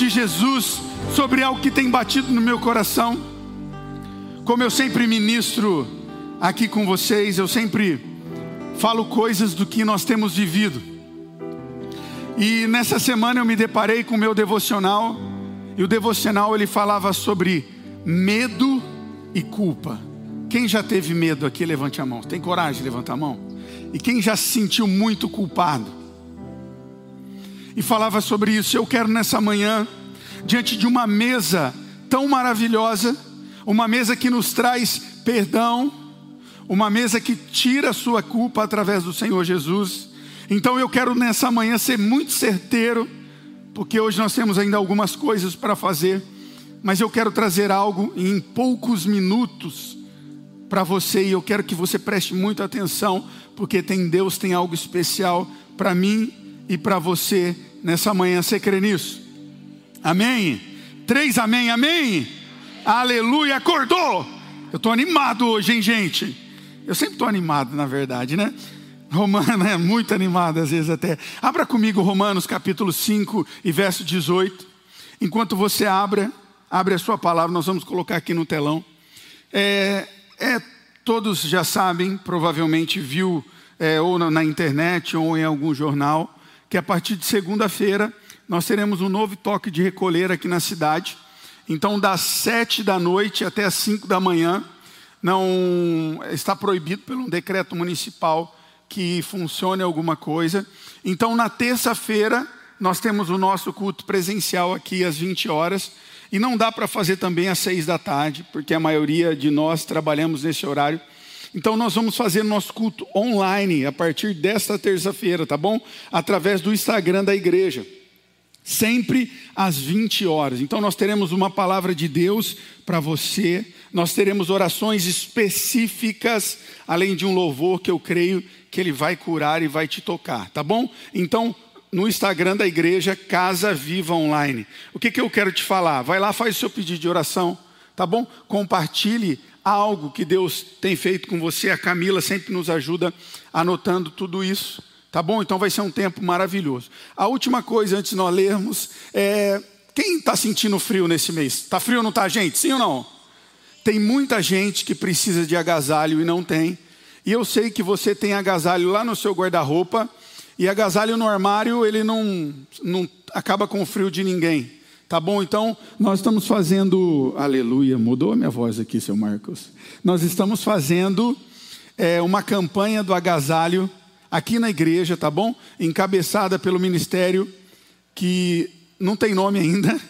de Jesus sobre algo que tem batido no meu coração. Como eu sempre ministro aqui com vocês, eu sempre falo coisas do que nós temos vivido. E nessa semana eu me deparei com o meu devocional, e o devocional ele falava sobre medo e culpa. Quem já teve medo aqui, levante a mão. Tem coragem de levantar a mão? E quem já se sentiu muito culpado? E falava sobre isso. Eu quero nessa manhã, diante de uma mesa tão maravilhosa, uma mesa que nos traz perdão, uma mesa que tira a sua culpa através do Senhor Jesus. Então eu quero nessa manhã ser muito certeiro, porque hoje nós temos ainda algumas coisas para fazer, mas eu quero trazer algo em poucos minutos para você e eu quero que você preste muita atenção, porque tem Deus tem algo especial para mim e para você nessa manhã. Você crê nisso? Amém? Três amém, amém? Aleluia, acordou! Eu estou animado hoje, hein, gente? Eu sempre estou animado, na verdade, né? Romano é muito animado, às vezes até. Abra comigo Romanos capítulo 5 e verso 18. Enquanto você abra, abre a sua palavra, nós vamos colocar aqui no telão. É, é, todos já sabem, provavelmente viu é, ou na, na internet ou em algum jornal, que a partir de segunda-feira nós teremos um novo toque de recolher aqui na cidade. Então, das sete da noite até as cinco da manhã, não está proibido pelo decreto municipal que funcione alguma coisa. Então, na terça-feira, nós temos o nosso culto presencial aqui às 20 horas. E não dá para fazer também às seis da tarde, porque a maioria de nós trabalhamos nesse horário. Então nós vamos fazer nosso culto online a partir desta terça-feira, tá bom? Através do Instagram da igreja. Sempre às 20 horas. Então nós teremos uma palavra de Deus para você. Nós teremos orações específicas, além de um louvor que eu creio que ele vai curar e vai te tocar, tá bom? Então no Instagram da igreja Casa Viva Online. O que, que eu quero te falar? Vai lá, faz o seu pedido de oração, tá bom? Compartilhe algo que Deus tem feito com você. A Camila sempre nos ajuda anotando tudo isso, tá bom? Então vai ser um tempo maravilhoso. A última coisa antes de nós lermos é. Quem está sentindo frio nesse mês? Está frio ou não está, gente? Sim ou não? Tem muita gente que precisa de agasalho e não tem. E eu sei que você tem agasalho lá no seu guarda-roupa e agasalho no armário, ele não, não acaba com o frio de ninguém. Tá bom? Então, nós estamos fazendo. Aleluia, mudou a minha voz aqui, seu Marcos. Nós estamos fazendo é, uma campanha do agasalho aqui na igreja, tá bom? Encabeçada pelo ministério que não tem nome ainda.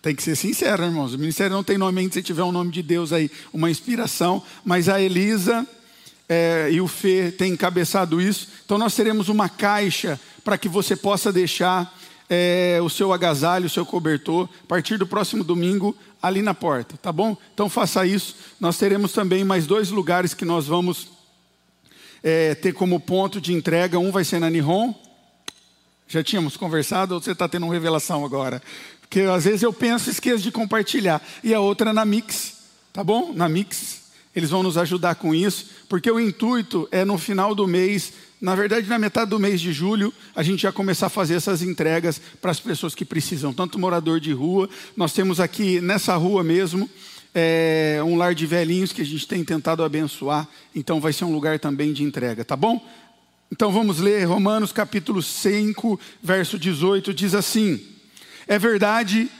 Tem que ser sincero, irmãos. O ministério não tem nome ainda. Se tiver um nome de Deus aí, uma inspiração. Mas a Elisa é, e o Fê tem encabeçado isso. Então nós teremos uma caixa para que você possa deixar é, o seu agasalho, o seu cobertor, a partir do próximo domingo, ali na porta, tá bom? Então faça isso. Nós teremos também mais dois lugares que nós vamos é, ter como ponto de entrega. Um vai ser na Nihon. Já tínhamos conversado ou você está tendo uma revelação agora? Porque às vezes eu penso e esqueço de compartilhar. E a outra na Mix, tá bom? Na Mix. Eles vão nos ajudar com isso, porque o intuito é no final do mês, na verdade, na metade do mês de julho, a gente já começar a fazer essas entregas para as pessoas que precisam, tanto morador de rua, nós temos aqui nessa rua mesmo. É, um lar de velhinhos que a gente tem tentado abençoar, então vai ser um lugar também de entrega, tá bom? Então vamos ler Romanos capítulo 5, verso 18, diz assim: É verdade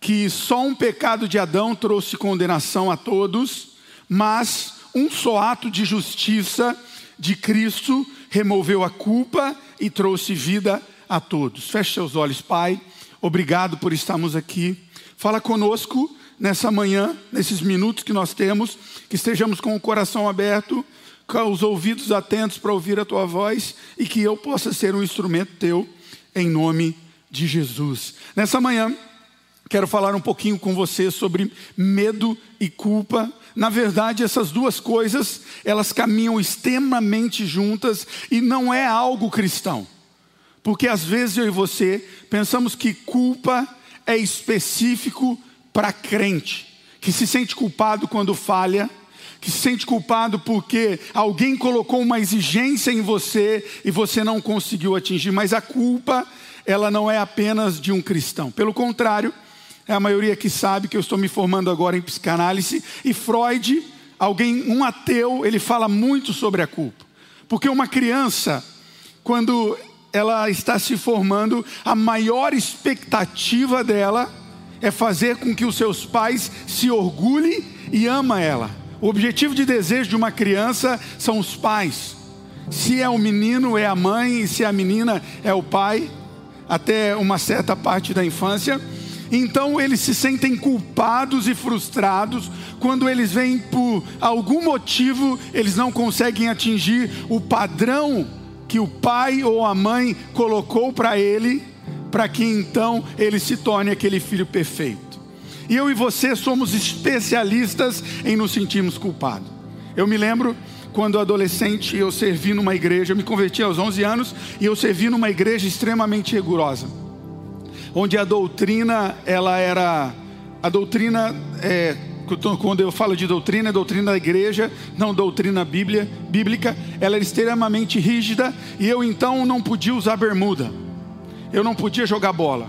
que só um pecado de Adão trouxe condenação a todos, mas um só ato de justiça de Cristo removeu a culpa e trouxe vida a todos. Feche seus olhos, Pai. Obrigado por estarmos aqui. Fala conosco nessa manhã, nesses minutos que nós temos, que estejamos com o coração aberto, com os ouvidos atentos para ouvir a tua voz e que eu possa ser um instrumento teu, em nome de Jesus. Nessa manhã, quero falar um pouquinho com você sobre medo e culpa na verdade, essas duas coisas, elas caminham extremamente juntas e não é algo cristão. Porque às vezes eu e você pensamos que culpa é específico para crente, que se sente culpado quando falha, que se sente culpado porque alguém colocou uma exigência em você e você não conseguiu atingir, mas a culpa ela não é apenas de um cristão. Pelo contrário, é a maioria que sabe que eu estou me formando agora em psicanálise e Freud, alguém, um ateu, ele fala muito sobre a culpa. Porque uma criança, quando ela está se formando, a maior expectativa dela é fazer com que os seus pais se orgulhem e ama ela. O objetivo de desejo de uma criança são os pais. Se é o menino, é a mãe, e se é a menina, é o pai, até uma certa parte da infância. Então eles se sentem culpados e frustrados quando eles veem por algum motivo eles não conseguem atingir o padrão que o pai ou a mãe colocou para ele, para que então ele se torne aquele filho perfeito. E eu e você somos especialistas em nos sentirmos culpados. Eu me lembro quando adolescente eu servi numa igreja, eu me converti aos 11 anos e eu servi numa igreja extremamente rigorosa, onde a doutrina ela era a doutrina é, quando eu falo de doutrina, é doutrina da igreja, não doutrina bíblia, bíblica, ela era extremamente rígida e eu então não podia usar bermuda, eu não podia jogar bola.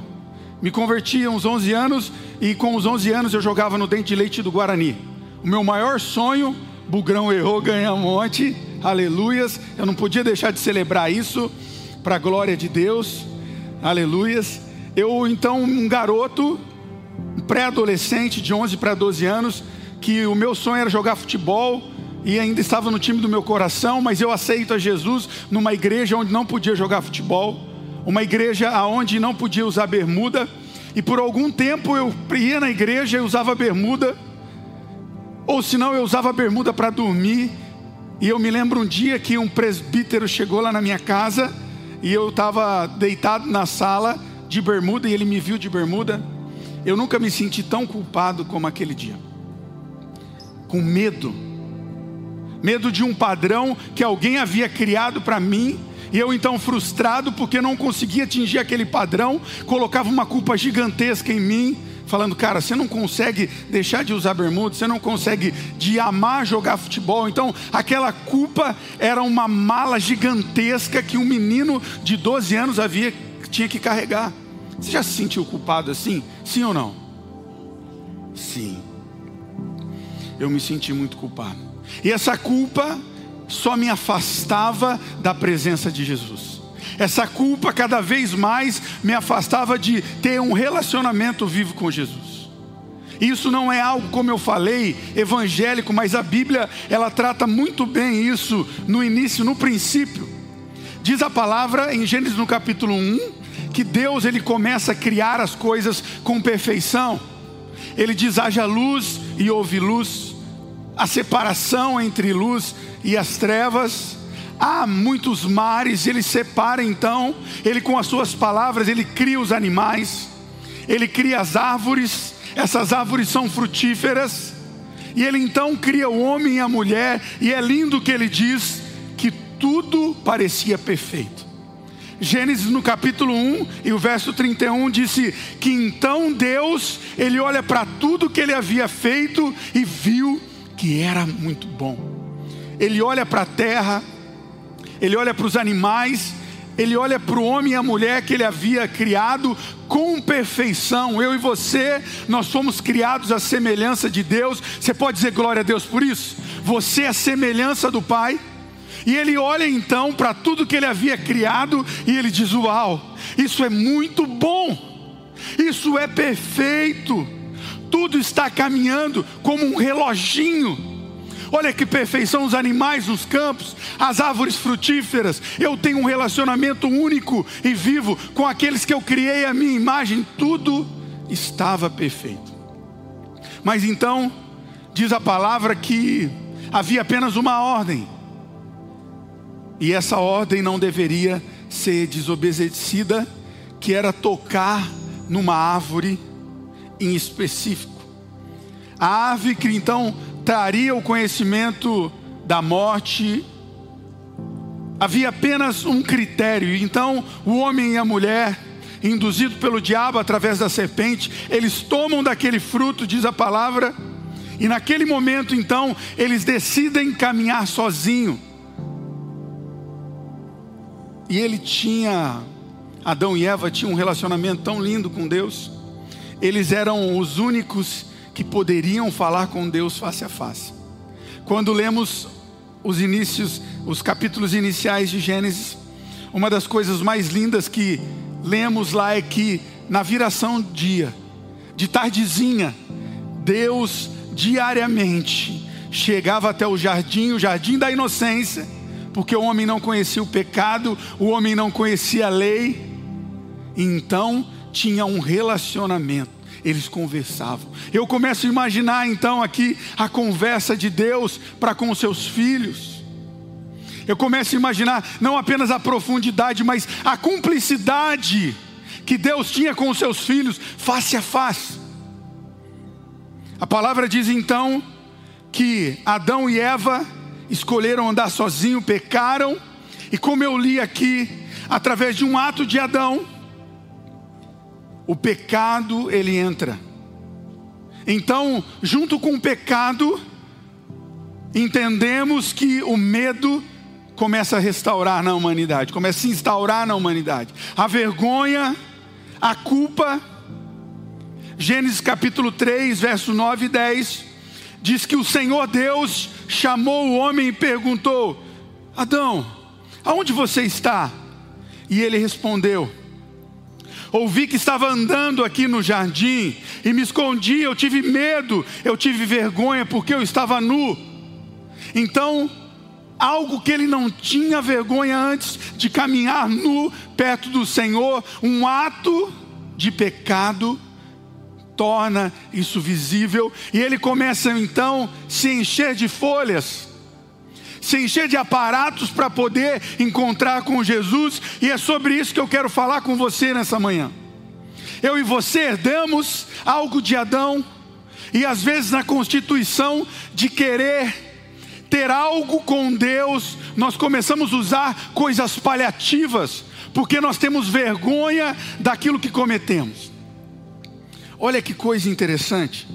Me converti aos 11 anos e com os 11 anos eu jogava no dente de leite do Guarani. O meu maior sonho, Bugrão errou, ganhar um monte, aleluias. Eu não podia deixar de celebrar isso, para a glória de Deus, aleluias. Eu, então, um garoto, pré-adolescente de 11 para 12 anos, que o meu sonho era jogar futebol e ainda estava no time do meu coração, mas eu aceito a Jesus numa igreja onde não podia jogar futebol uma igreja aonde não podia usar bermuda, e por algum tempo eu ia na igreja e usava bermuda, ou senão eu usava bermuda para dormir. E eu me lembro um dia que um presbítero chegou lá na minha casa e eu estava deitado na sala de bermuda e ele me viu de bermuda. Eu nunca me senti tão culpado como aquele dia, com medo, medo de um padrão que alguém havia criado para mim e eu então frustrado porque não conseguia atingir aquele padrão, colocava uma culpa gigantesca em mim, falando, cara, você não consegue deixar de usar bermuda, você não consegue de amar jogar futebol. Então, aquela culpa era uma mala gigantesca que um menino de 12 anos havia tinha que carregar. Você já se sentiu culpado assim? Sim ou não? Sim. Eu me senti muito culpado. E essa culpa só me afastava da presença de Jesus. Essa culpa cada vez mais me afastava de ter um relacionamento vivo com Jesus. Isso não é algo, como eu falei, evangélico, mas a Bíblia ela trata muito bem isso no início, no princípio. Diz a palavra em Gênesis no capítulo 1 que Deus ele começa a criar as coisas com perfeição. Ele diz: haja luz e houve luz. A separação entre luz e as trevas. Há muitos mares, ele separa então, ele com as suas palavras, ele cria os animais, ele cria as árvores, essas árvores são frutíferas, e ele então cria o homem e a mulher, e é lindo que ele diz tudo parecia perfeito. Gênesis no capítulo 1 e o verso 31 disse que então Deus, ele olha para tudo que ele havia feito e viu que era muito bom ele olha para a terra, ele olha para os animais, ele olha para o homem e a mulher que ele havia criado com perfeição. Eu e você, nós fomos criados à semelhança de Deus. Você pode dizer glória a Deus por isso? Você é a semelhança do Pai. E ele olha então para tudo que ele havia criado e ele diz: Uau, isso é muito bom, isso é perfeito, tudo está caminhando como um reloginho Olha que perfeição os animais nos campos, as árvores frutíferas. Eu tenho um relacionamento único e vivo com aqueles que eu criei a minha imagem. Tudo estava perfeito. Mas então, diz a palavra que havia apenas uma ordem. E essa ordem não deveria ser desobedecida, que era tocar numa árvore em específico. A ave que então traria o conhecimento da morte. Havia apenas um critério. Então, o homem e a mulher, induzido pelo diabo através da serpente, eles tomam daquele fruto, diz a palavra, e naquele momento, então, eles decidem caminhar sozinho. E ele tinha Adão e Eva tinham um relacionamento tão lindo com Deus, eles eram os únicos que poderiam falar com Deus face a face. Quando lemos os inícios, os capítulos iniciais de Gênesis, uma das coisas mais lindas que lemos lá é que na viração do dia, de tardezinha, Deus diariamente chegava até o jardim, o jardim da inocência, porque o homem não conhecia o pecado, o homem não conhecia a lei, então tinha um relacionamento eles conversavam. Eu começo a imaginar então aqui a conversa de Deus para com os seus filhos. Eu começo a imaginar não apenas a profundidade, mas a cumplicidade que Deus tinha com os seus filhos face a face. A palavra diz então que Adão e Eva escolheram andar sozinhos, pecaram, e como eu li aqui, através de um ato de Adão, o pecado ele entra. Então, junto com o pecado, entendemos que o medo começa a restaurar na humanidade, começa a se instaurar na humanidade. A vergonha, a culpa. Gênesis capítulo 3, verso 9 e 10, diz que o Senhor Deus chamou o homem e perguntou: Adão, aonde você está? E ele respondeu: Ouvi que estava andando aqui no jardim e me escondi, eu tive medo, eu tive vergonha porque eu estava nu. Então, algo que ele não tinha vergonha antes de caminhar nu perto do Senhor, um ato de pecado torna isso visível e ele começa então se encher de folhas se encher de aparatos para poder encontrar com Jesus, e é sobre isso que eu quero falar com você nessa manhã. Eu e você herdamos algo de Adão, e às vezes na constituição de querer ter algo com Deus, nós começamos a usar coisas paliativas, porque nós temos vergonha daquilo que cometemos. Olha que coisa interessante.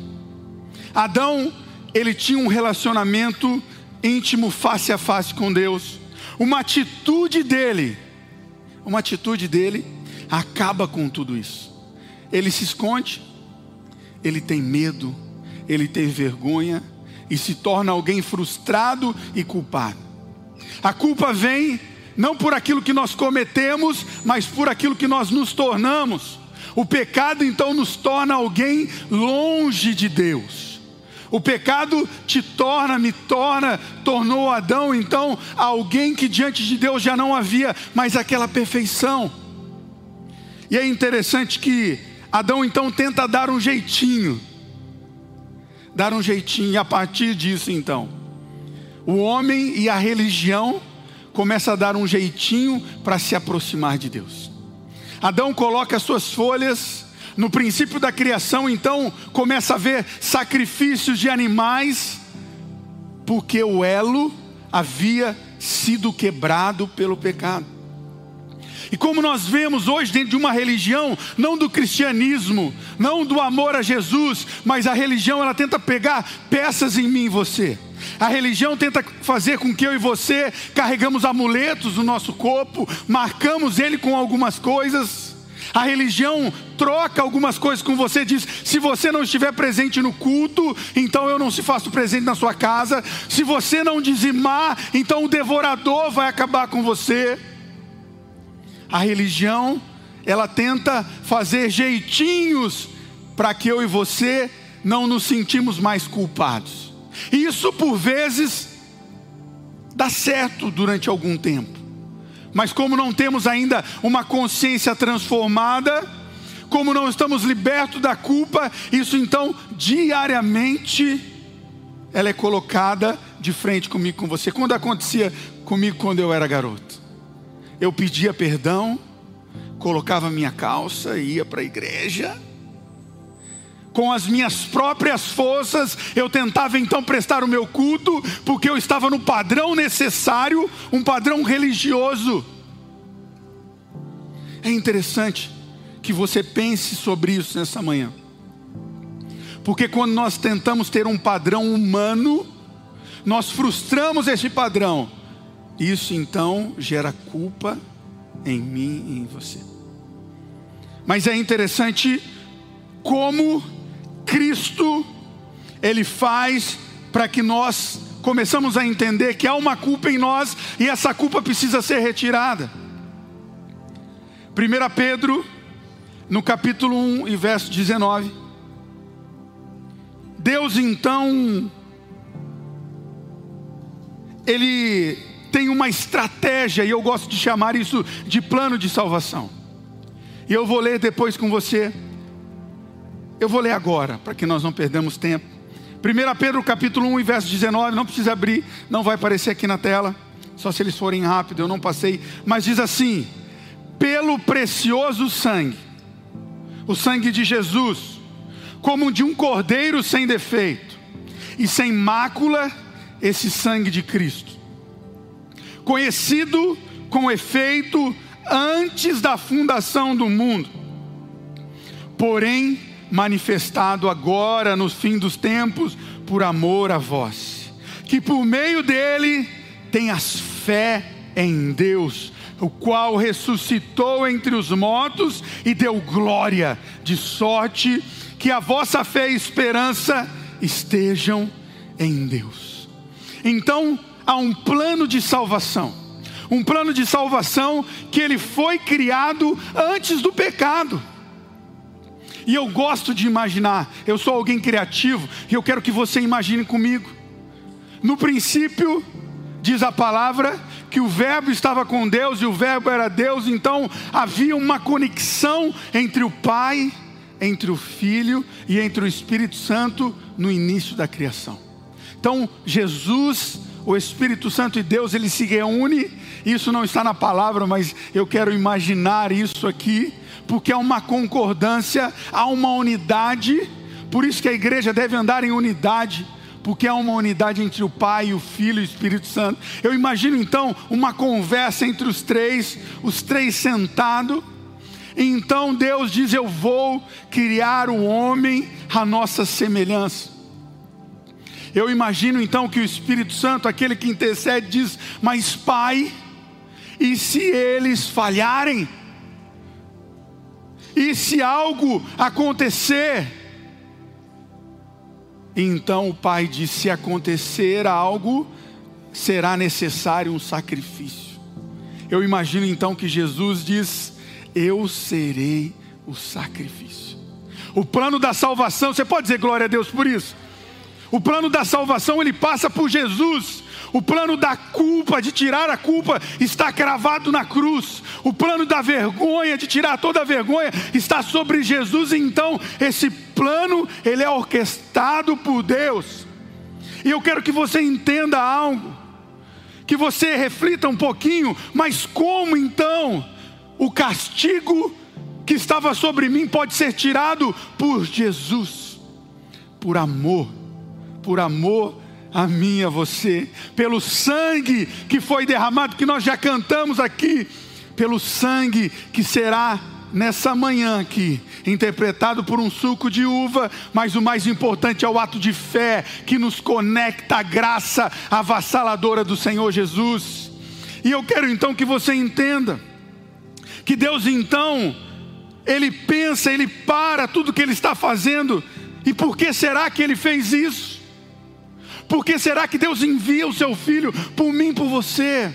Adão, ele tinha um relacionamento íntimo face a face com Deus. Uma atitude dele, uma atitude dele acaba com tudo isso. Ele se esconde, ele tem medo, ele tem vergonha e se torna alguém frustrado e culpado. A culpa vem não por aquilo que nós cometemos, mas por aquilo que nós nos tornamos. O pecado então nos torna alguém longe de Deus. O pecado te torna, me torna, tornou Adão então alguém que diante de Deus já não havia mais aquela perfeição. E é interessante que Adão então tenta dar um jeitinho, dar um jeitinho, e a partir disso então, o homem e a religião começa a dar um jeitinho para se aproximar de Deus. Adão coloca suas folhas no princípio da criação, então, começa a ver sacrifícios de animais, porque o elo havia sido quebrado pelo pecado. E como nós vemos hoje dentro de uma religião, não do cristianismo, não do amor a Jesus, mas a religião ela tenta pegar peças em mim e você. A religião tenta fazer com que eu e você carregamos amuletos no nosso corpo, marcamos ele com algumas coisas. A religião troca algumas coisas com você, diz: se você não estiver presente no culto, então eu não se faço presente na sua casa. Se você não dizimar, então o devorador vai acabar com você. A religião, ela tenta fazer jeitinhos para que eu e você não nos sentimos mais culpados. Isso por vezes dá certo durante algum tempo. Mas como não temos ainda uma consciência transformada, como não estamos libertos da culpa, isso então diariamente ela é colocada de frente comigo, com você. Quando acontecia comigo quando eu era garoto, eu pedia perdão, colocava minha calça, ia para a igreja, com as minhas próprias forças, eu tentava então prestar o meu culto, porque eu estava no padrão necessário, um padrão religioso. É interessante que você pense sobre isso nessa manhã. Porque quando nós tentamos ter um padrão humano, nós frustramos esse padrão. Isso então gera culpa em mim e em você. Mas é interessante como Cristo ele faz para que nós começamos a entender que há uma culpa em nós e essa culpa precisa ser retirada. 1 Pedro, no capítulo 1 e verso 19. Deus então, Ele tem uma estratégia, e eu gosto de chamar isso de plano de salvação. E eu vou ler depois com você. Eu vou ler agora, para que nós não perdamos tempo. 1 Pedro capítulo 1 e verso 19, não precisa abrir, não vai aparecer aqui na tela, só se eles forem rápido, eu não passei, mas diz assim: pelo precioso sangue, o sangue de Jesus, como de um cordeiro sem defeito e sem mácula, esse sangue de Cristo, conhecido com efeito antes da fundação do mundo, porém manifestado agora no fim dos tempos por amor a vós, que por meio dele tenhas fé em Deus, o qual ressuscitou entre os mortos e deu glória, de sorte que a vossa fé e esperança estejam em Deus. Então, há um plano de salvação, um plano de salvação que ele foi criado antes do pecado. E eu gosto de imaginar, eu sou alguém criativo e eu quero que você imagine comigo. No princípio, diz a palavra, que o Verbo estava com Deus e o Verbo era Deus, então havia uma conexão entre o Pai, entre o Filho e entre o Espírito Santo no início da criação. Então, Jesus, o Espírito Santo e Deus, ele se reúne. Isso não está na palavra, mas eu quero imaginar isso aqui porque há uma concordância, há uma unidade, por isso que a igreja deve andar em unidade, porque há uma unidade entre o Pai, o Filho e o Espírito Santo. Eu imagino então uma conversa entre os três, os três sentados. Então Deus diz: Eu vou criar o homem à nossa semelhança. Eu imagino então que o Espírito Santo, aquele que intercede, diz: Mas Pai, e se eles falharem? E se algo acontecer, então o pai diz: se acontecer algo, será necessário um sacrifício. Eu imagino então que Jesus diz: Eu serei o sacrifício. O plano da salvação, você pode dizer glória a Deus por isso? O plano da salvação ele passa por Jesus. O plano da culpa, de tirar a culpa, está cravado na cruz. O plano da vergonha, de tirar toda a vergonha, está sobre Jesus. Então, esse plano, ele é orquestrado por Deus. E eu quero que você entenda algo, que você reflita um pouquinho, mas como então o castigo que estava sobre mim pode ser tirado por Jesus, por amor, por amor a mim e a você, pelo sangue que foi derramado, que nós já cantamos aqui, pelo sangue que será nessa manhã aqui, interpretado por um suco de uva, mas o mais importante é o ato de fé que nos conecta à graça avassaladora do Senhor Jesus. E eu quero então que você entenda que Deus então, Ele pensa, Ele para tudo que Ele está fazendo, e por que será que Ele fez isso? Por que será que Deus envia o seu filho por mim, por você?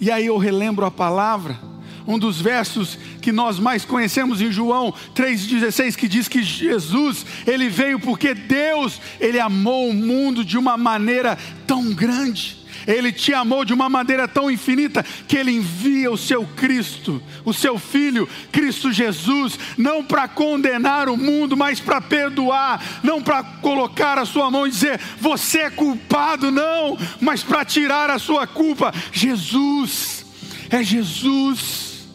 E aí eu relembro a palavra, um dos versos que nós mais conhecemos em João 3:16 que diz que Jesus, ele veio porque Deus, ele amou o mundo de uma maneira tão grande ele te amou de uma maneira tão infinita que Ele envia o seu Cristo, o seu Filho, Cristo Jesus, não para condenar o mundo, mas para perdoar, não para colocar a sua mão e dizer você é culpado, não, mas para tirar a sua culpa. Jesus, é Jesus,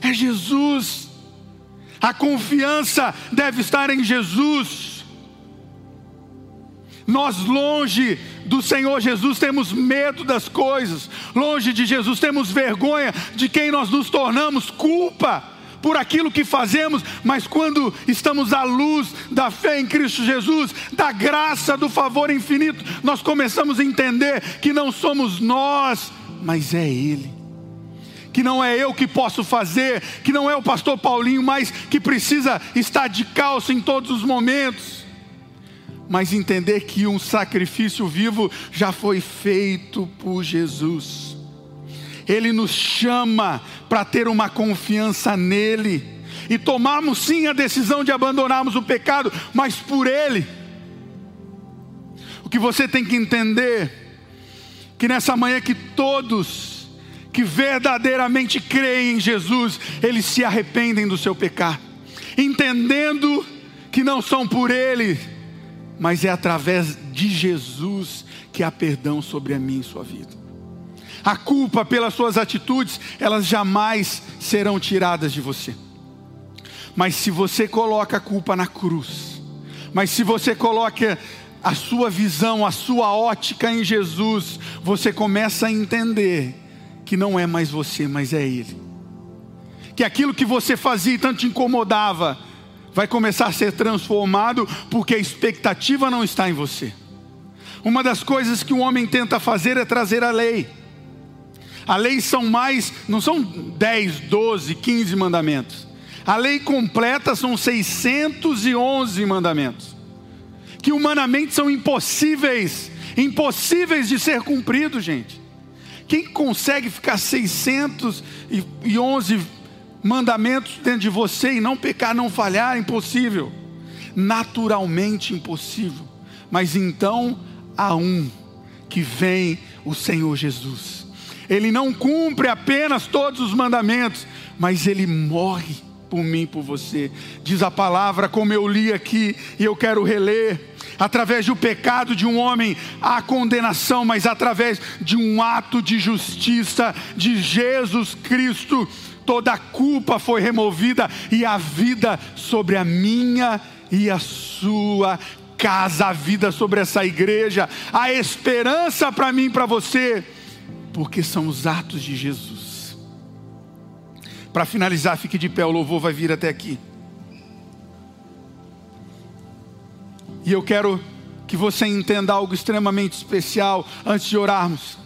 é Jesus. A confiança deve estar em Jesus. Nós longe do Senhor Jesus temos medo das coisas, longe de Jesus temos vergonha de quem nós nos tornamos, culpa por aquilo que fazemos, mas quando estamos à luz da fé em Cristo Jesus, da graça, do favor infinito, nós começamos a entender que não somos nós, mas é Ele que não é eu que posso fazer, que não é o pastor Paulinho, mas que precisa estar de calça em todos os momentos. Mas entender que um sacrifício vivo já foi feito por Jesus. Ele nos chama para ter uma confiança nele e tomarmos sim a decisão de abandonarmos o pecado, mas por ele. O que você tem que entender que nessa manhã que todos que verdadeiramente creem em Jesus, eles se arrependem do seu pecado, entendendo que não são por Ele, mas é através de Jesus que há perdão sobre a minha e sua vida. A culpa pelas suas atitudes, elas jamais serão tiradas de você. Mas se você coloca a culpa na cruz, mas se você coloca a sua visão, a sua ótica em Jesus, você começa a entender que não é mais você, mas é Ele. Que aquilo que você fazia e tanto te incomodava, vai começar a ser transformado, porque a expectativa não está em você. Uma das coisas que o homem tenta fazer é trazer a lei. A lei são mais, não são 10, 12, 15 mandamentos. A lei completa são 611 mandamentos. Que humanamente são impossíveis, impossíveis de ser cumpridos, gente. Quem consegue ficar 611 mandamentos dentro de você e não pecar, não falhar? Impossível. Naturalmente impossível. Mas então há um que vem o Senhor Jesus. Ele não cumpre apenas todos os mandamentos, mas ele morre por mim, por você. Diz a palavra, como eu li aqui, e eu quero reler através do pecado de um homem, há condenação, mas através de um ato de justiça de Jesus Cristo, toda a culpa foi removida e a vida sobre a minha e a sua casa, a vida sobre essa igreja, a esperança para mim e para você, porque são os atos de Jesus. Para finalizar, fique de pé, o louvor vai vir até aqui. E eu quero que você entenda algo extremamente especial antes de orarmos.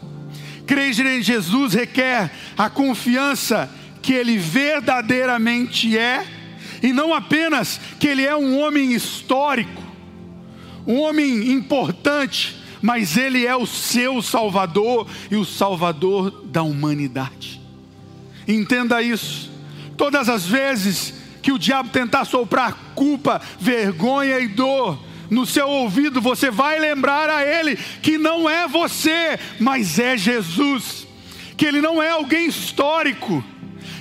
Crer em Jesus requer a confiança que Ele verdadeiramente é, e não apenas que Ele é um homem histórico, um homem importante, mas Ele é o seu Salvador e o Salvador da humanidade. Entenda isso. Todas as vezes que o diabo tentar soprar culpa, vergonha e dor, no seu ouvido, você vai lembrar a Ele que não é você, mas é Jesus, que Ele não é alguém histórico,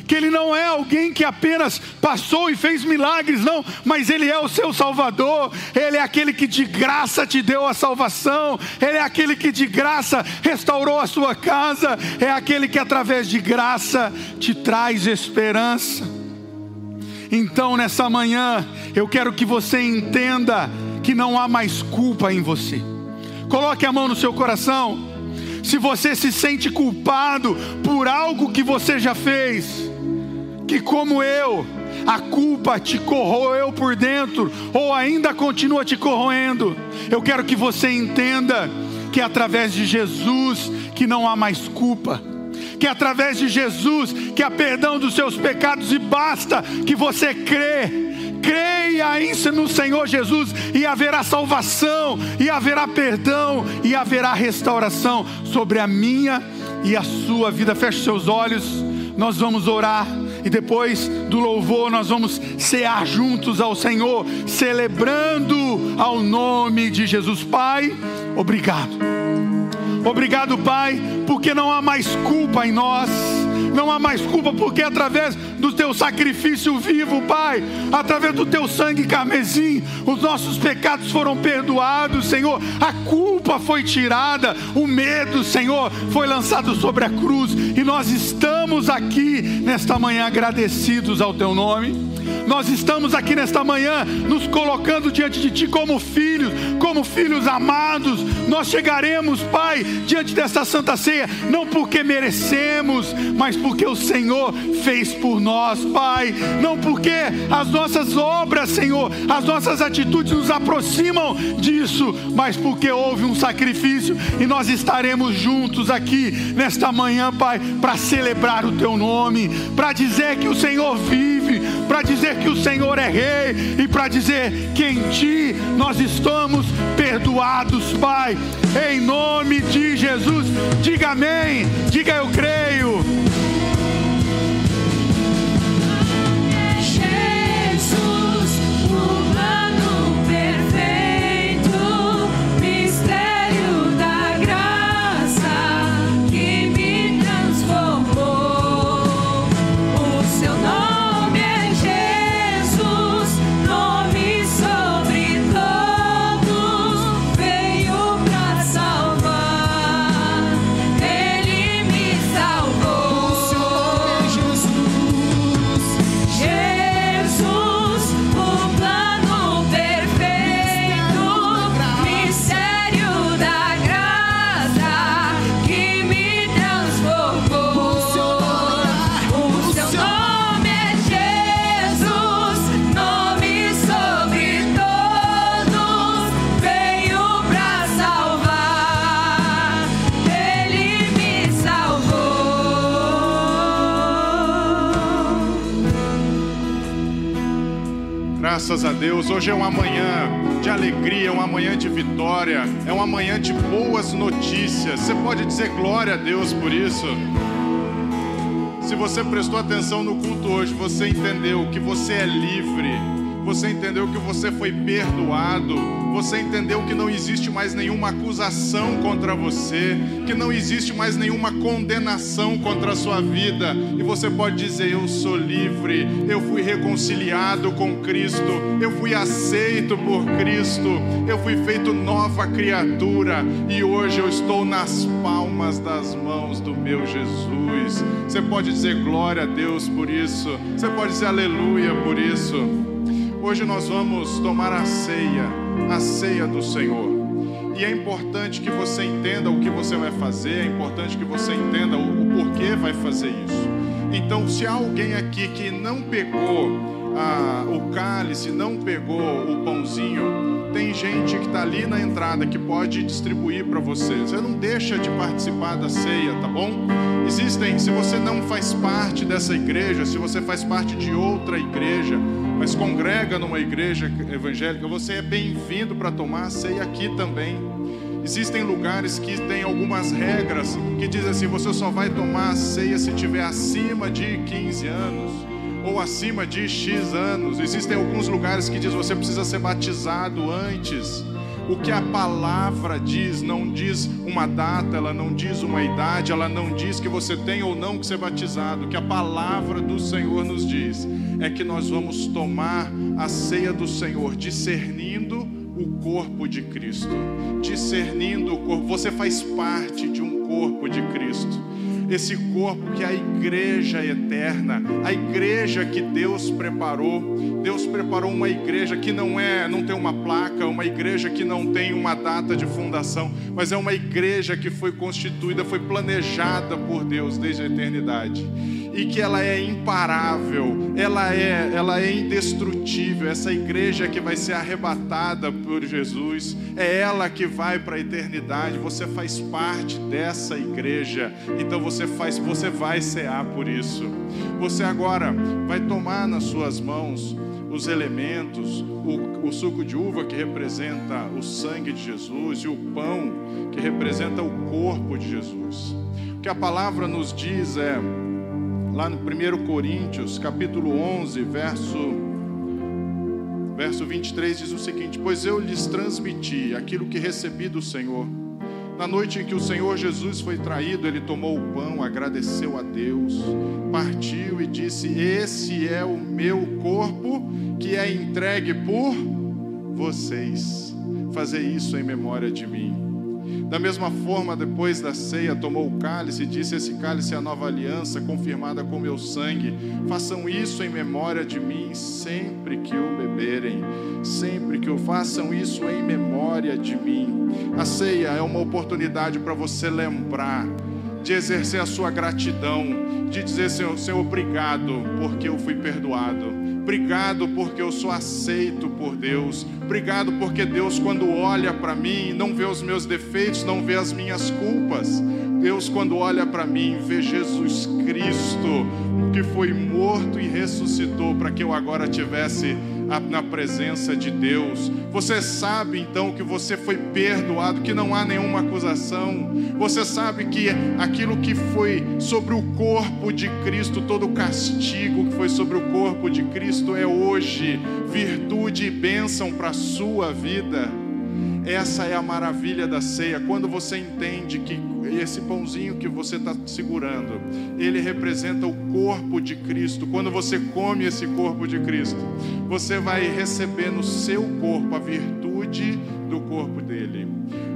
que Ele não é alguém que apenas passou e fez milagres, não, mas Ele é o seu Salvador, Ele é aquele que de graça te deu a salvação, Ele é aquele que de graça restaurou a sua casa, é aquele que através de graça te traz esperança. Então, nessa manhã, eu quero que você entenda que não há mais culpa em você. Coloque a mão no seu coração. Se você se sente culpado por algo que você já fez, que como eu, a culpa te corroeu por dentro, ou ainda continua te corroendo, eu quero que você entenda que é através de Jesus que não há mais culpa que é através de Jesus que há perdão dos seus pecados e basta que você crê creia isso no Senhor Jesus e haverá salvação, e haverá perdão, e haverá restauração sobre a minha e a sua vida. Feche seus olhos, nós vamos orar. E depois do louvor, nós vamos cear juntos ao Senhor, celebrando ao nome de Jesus. Pai, obrigado. Obrigado, Pai, porque não há mais culpa em nós não há mais culpa, porque através do teu sacrifício vivo, Pai, através do teu sangue carmesim, os nossos pecados foram perdoados, Senhor, a culpa foi tirada, o medo, Senhor, foi lançado sobre a cruz, e nós estamos aqui nesta manhã agradecidos ao teu nome. Nós estamos aqui nesta manhã nos colocando diante de Ti como filhos, como filhos amados. Nós chegaremos, Pai, diante desta santa ceia, não porque merecemos, mas porque o Senhor fez por nós Pai. Não porque as nossas obras, Senhor, as nossas atitudes nos aproximam disso, mas porque houve um sacrifício e nós estaremos juntos aqui nesta manhã, Pai, para celebrar o Teu nome, para dizer que o Senhor vive, para dizer que o Senhor é Rei e para dizer que em Ti nós estamos perdoados, Pai. Em nome de Jesus, diga amém, diga eu creio. Deus, hoje é uma manhã de alegria, uma manhã de vitória, é uma manhã de boas notícias. Você pode dizer glória a Deus por isso? Se você prestou atenção no culto hoje, você entendeu que você é livre, você entendeu que você foi perdoado, você entendeu que não existe mais nenhuma acusação contra você, que não existe mais nenhuma condenação contra a sua vida, e você pode dizer: Eu sou livre, eu fui reconciliado com Cristo, eu fui aceito por Cristo, eu fui feito nova criatura, e hoje eu estou nas palmas das mãos do meu Jesus. Você pode dizer glória a Deus por isso, você pode dizer aleluia por isso. Hoje nós vamos tomar a ceia a ceia do Senhor. E é importante que você entenda o que você vai fazer, é importante que você entenda o, o porquê vai fazer isso. Então, se há alguém aqui que não pegou o cálice, não pegou o pãozinho, tem gente que está ali na entrada que pode distribuir para você. Você não deixa de participar da ceia, tá bom? Existem, se você não faz parte dessa igreja, se você faz parte de outra igreja, mas congrega numa igreja evangélica, você é bem-vindo para tomar a ceia aqui também. Existem lugares que têm algumas regras que dizem assim: você só vai tomar a ceia se tiver acima de 15 anos ou acima de X anos. Existem alguns lugares que diz você precisa ser batizado antes. O que a palavra diz não diz uma data, ela não diz uma idade, ela não diz que você tem ou não que ser batizado. O que a palavra do Senhor nos diz é que nós vamos tomar a ceia do Senhor discernindo o corpo de Cristo. Discernindo o corpo, você faz parte de um corpo de Cristo esse corpo que é a igreja eterna, a igreja que Deus preparou. Deus preparou uma igreja que não é, não tem uma placa, uma igreja que não tem uma data de fundação, mas é uma igreja que foi constituída, foi planejada por Deus desde a eternidade e que ela é imparável, ela é, ela é indestrutível. Essa igreja que vai ser arrebatada por Jesus, é ela que vai para a eternidade. Você faz parte dessa igreja, então você faz, você vai cear por isso. Você agora vai tomar nas suas mãos os elementos, o, o, suco de uva que representa o sangue de Jesus e o pão que representa o corpo de Jesus. O que a palavra nos diz é lá no 1 Coríntios, capítulo 11, verso, verso 23, diz o seguinte: Pois eu lhes transmiti aquilo que recebi do Senhor. Na noite em que o Senhor Jesus foi traído, ele tomou o pão, agradeceu a Deus, partiu e disse: Esse é o meu corpo que é entregue por vocês. Fazer isso em memória de mim. Da mesma forma, depois da ceia, tomou o cálice e disse: Esse cálice é a nova aliança, confirmada com meu sangue. Façam isso em memória de mim, sempre que o beberem. Sempre que o façam isso em memória de mim. A ceia é uma oportunidade para você lembrar de exercer a sua gratidão, de dizer, Senhor, Senhor, obrigado porque eu fui perdoado. Obrigado porque eu sou aceito por Deus. Obrigado porque Deus, quando olha para mim, não vê os meus defeitos, não vê as minhas culpas. Deus, quando olha para mim, vê Jesus Cristo, que foi morto e ressuscitou para que eu agora tivesse na presença de Deus. Você sabe então que você foi perdoado, que não há nenhuma acusação. Você sabe que aquilo que foi sobre o corpo de Cristo, todo o castigo que foi sobre o corpo de Cristo é hoje virtude e bênção para a sua vida. Essa é a maravilha da ceia, quando você entende que esse pãozinho que você está segurando, ele representa o corpo de Cristo. Quando você come esse corpo de Cristo, você vai receber no seu corpo a virtude do corpo dele.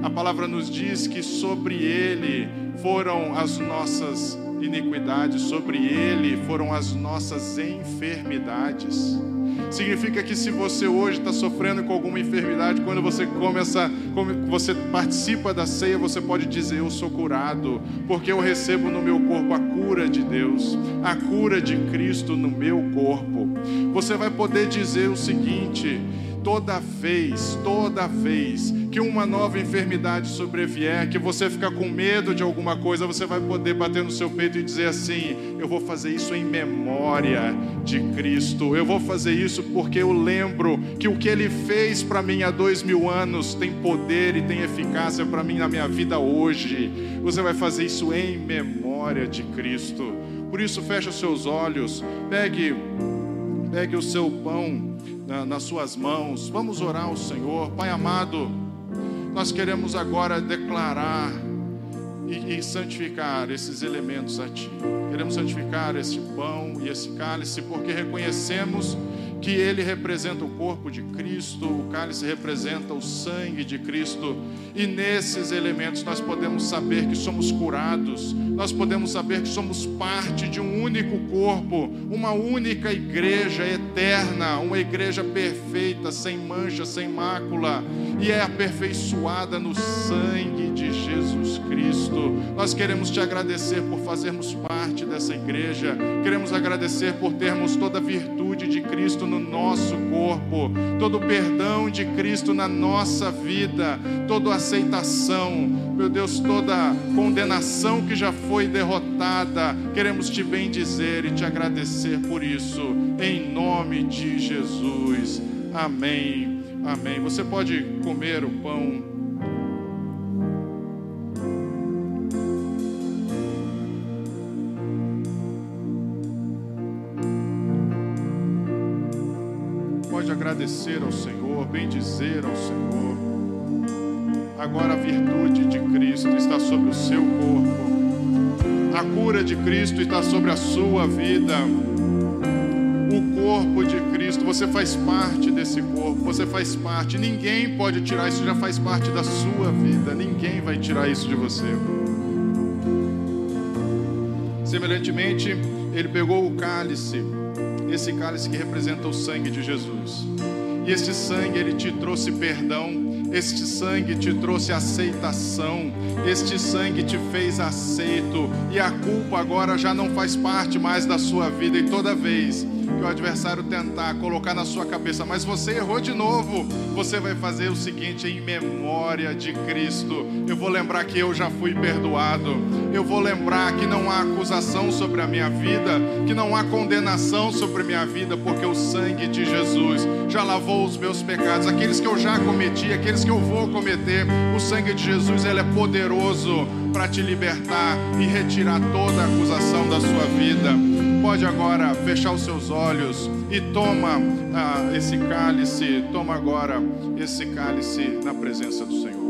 A palavra nos diz que sobre ele foram as nossas iniquidades, sobre ele foram as nossas enfermidades. Significa que se você hoje está sofrendo com alguma enfermidade, quando você come essa, você participa da ceia, você pode dizer: Eu sou curado, porque eu recebo no meu corpo a cura de Deus, a cura de Cristo no meu corpo. Você vai poder dizer o seguinte: toda vez, toda vez que uma nova enfermidade sobrevier, que você fica com medo de alguma coisa, você vai poder bater no seu peito e dizer assim: Eu vou fazer isso em memória de Cristo. Eu vou fazer isso porque eu lembro que o que Ele fez para mim há dois mil anos tem poder e tem eficácia para mim na minha vida hoje. Você vai fazer isso em memória de Cristo. Por isso, feche os seus olhos, pegue, pegue o seu pão na, nas suas mãos. Vamos orar ao Senhor. Pai amado, nós queremos agora declarar e, e santificar esses elementos a Ti. Queremos santificar esse pão e esse cálice, porque reconhecemos que ele representa o corpo de Cristo, o cálice representa o sangue de Cristo, e nesses elementos nós podemos saber que somos curados, nós podemos saber que somos parte de um único corpo, uma única igreja eterna, uma igreja perfeita, sem mancha, sem mácula, e é aperfeiçoada no sangue de Jesus Cristo. Nós queremos te agradecer por fazermos parte dessa igreja, queremos agradecer por termos toda a virtude de Cristo no nosso corpo, todo perdão de Cristo na nossa vida, toda aceitação, meu Deus, toda condenação que já foi derrotada. Queremos te bendizer e te agradecer por isso, em nome de Jesus. Amém. Amém. Você pode comer o pão. Agradecer ao Senhor, bendizer ao Senhor. Agora a virtude de Cristo está sobre o seu corpo, a cura de Cristo está sobre a sua vida. O corpo de Cristo, você faz parte desse corpo, você faz parte, ninguém pode tirar isso, já faz parte da sua vida, ninguém vai tirar isso de você. Semelhantemente, ele pegou o cálice esse cálice que representa o sangue de Jesus. E este sangue ele te trouxe perdão, este sangue te trouxe aceitação, este sangue te fez aceito, e a culpa agora já não faz parte mais da sua vida, e toda vez que o adversário tentar colocar na sua cabeça, mas você errou de novo, você vai fazer o seguinte em memória de Cristo. Eu vou lembrar que eu já fui perdoado. Eu vou lembrar que não há acusação sobre a minha vida, que não há condenação sobre a minha vida, porque o sangue de Jesus já lavou os meus pecados, aqueles que eu já cometi, aqueles que eu vou cometer. O sangue de Jesus, ele é poderoso para te libertar e retirar toda a acusação da sua vida pode agora fechar os seus olhos e toma ah, esse cálice, toma agora esse cálice na presença do Senhor.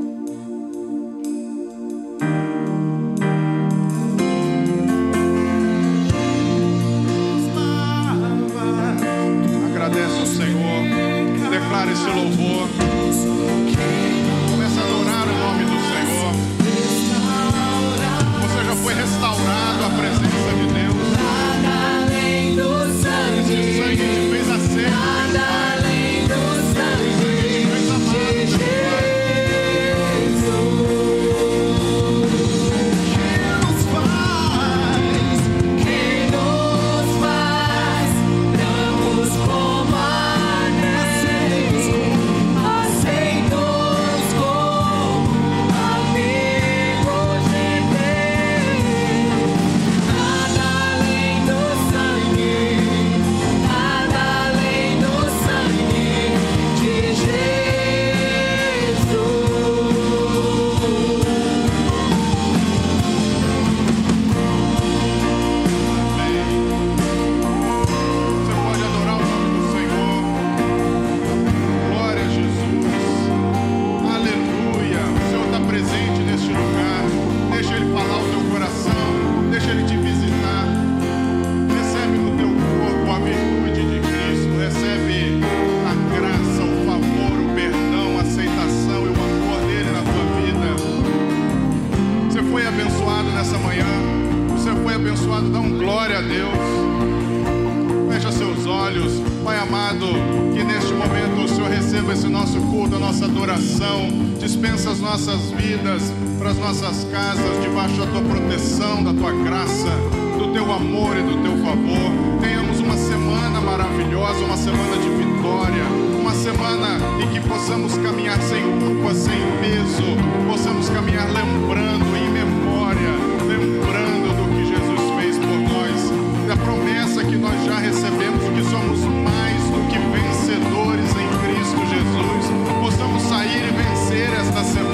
Da tua graça, do teu amor e do teu favor. Tenhamos uma semana maravilhosa, uma semana de vitória, uma semana em que possamos caminhar sem culpa, sem peso, possamos caminhar lembrando, em memória, lembrando do que Jesus fez por nós, da promessa que nós já recebemos, que somos mais do que vencedores em Cristo Jesus. Possamos sair e vencer esta semana,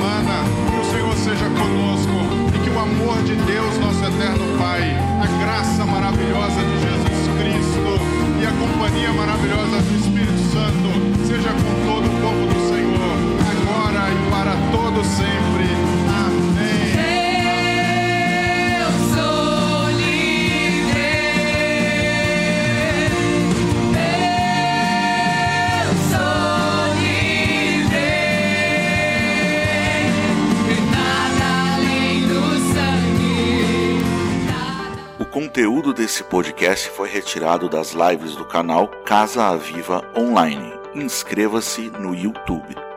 amor de Deus, nosso eterno Pai, a graça maravilhosa de Jesus Cristo e a companhia maravilhosa do Espírito Santo seja com todo o povo do Senhor, agora e para todo sempre. Desse podcast foi retirado das lives do canal Casa Aviva Online. Inscreva-se no YouTube.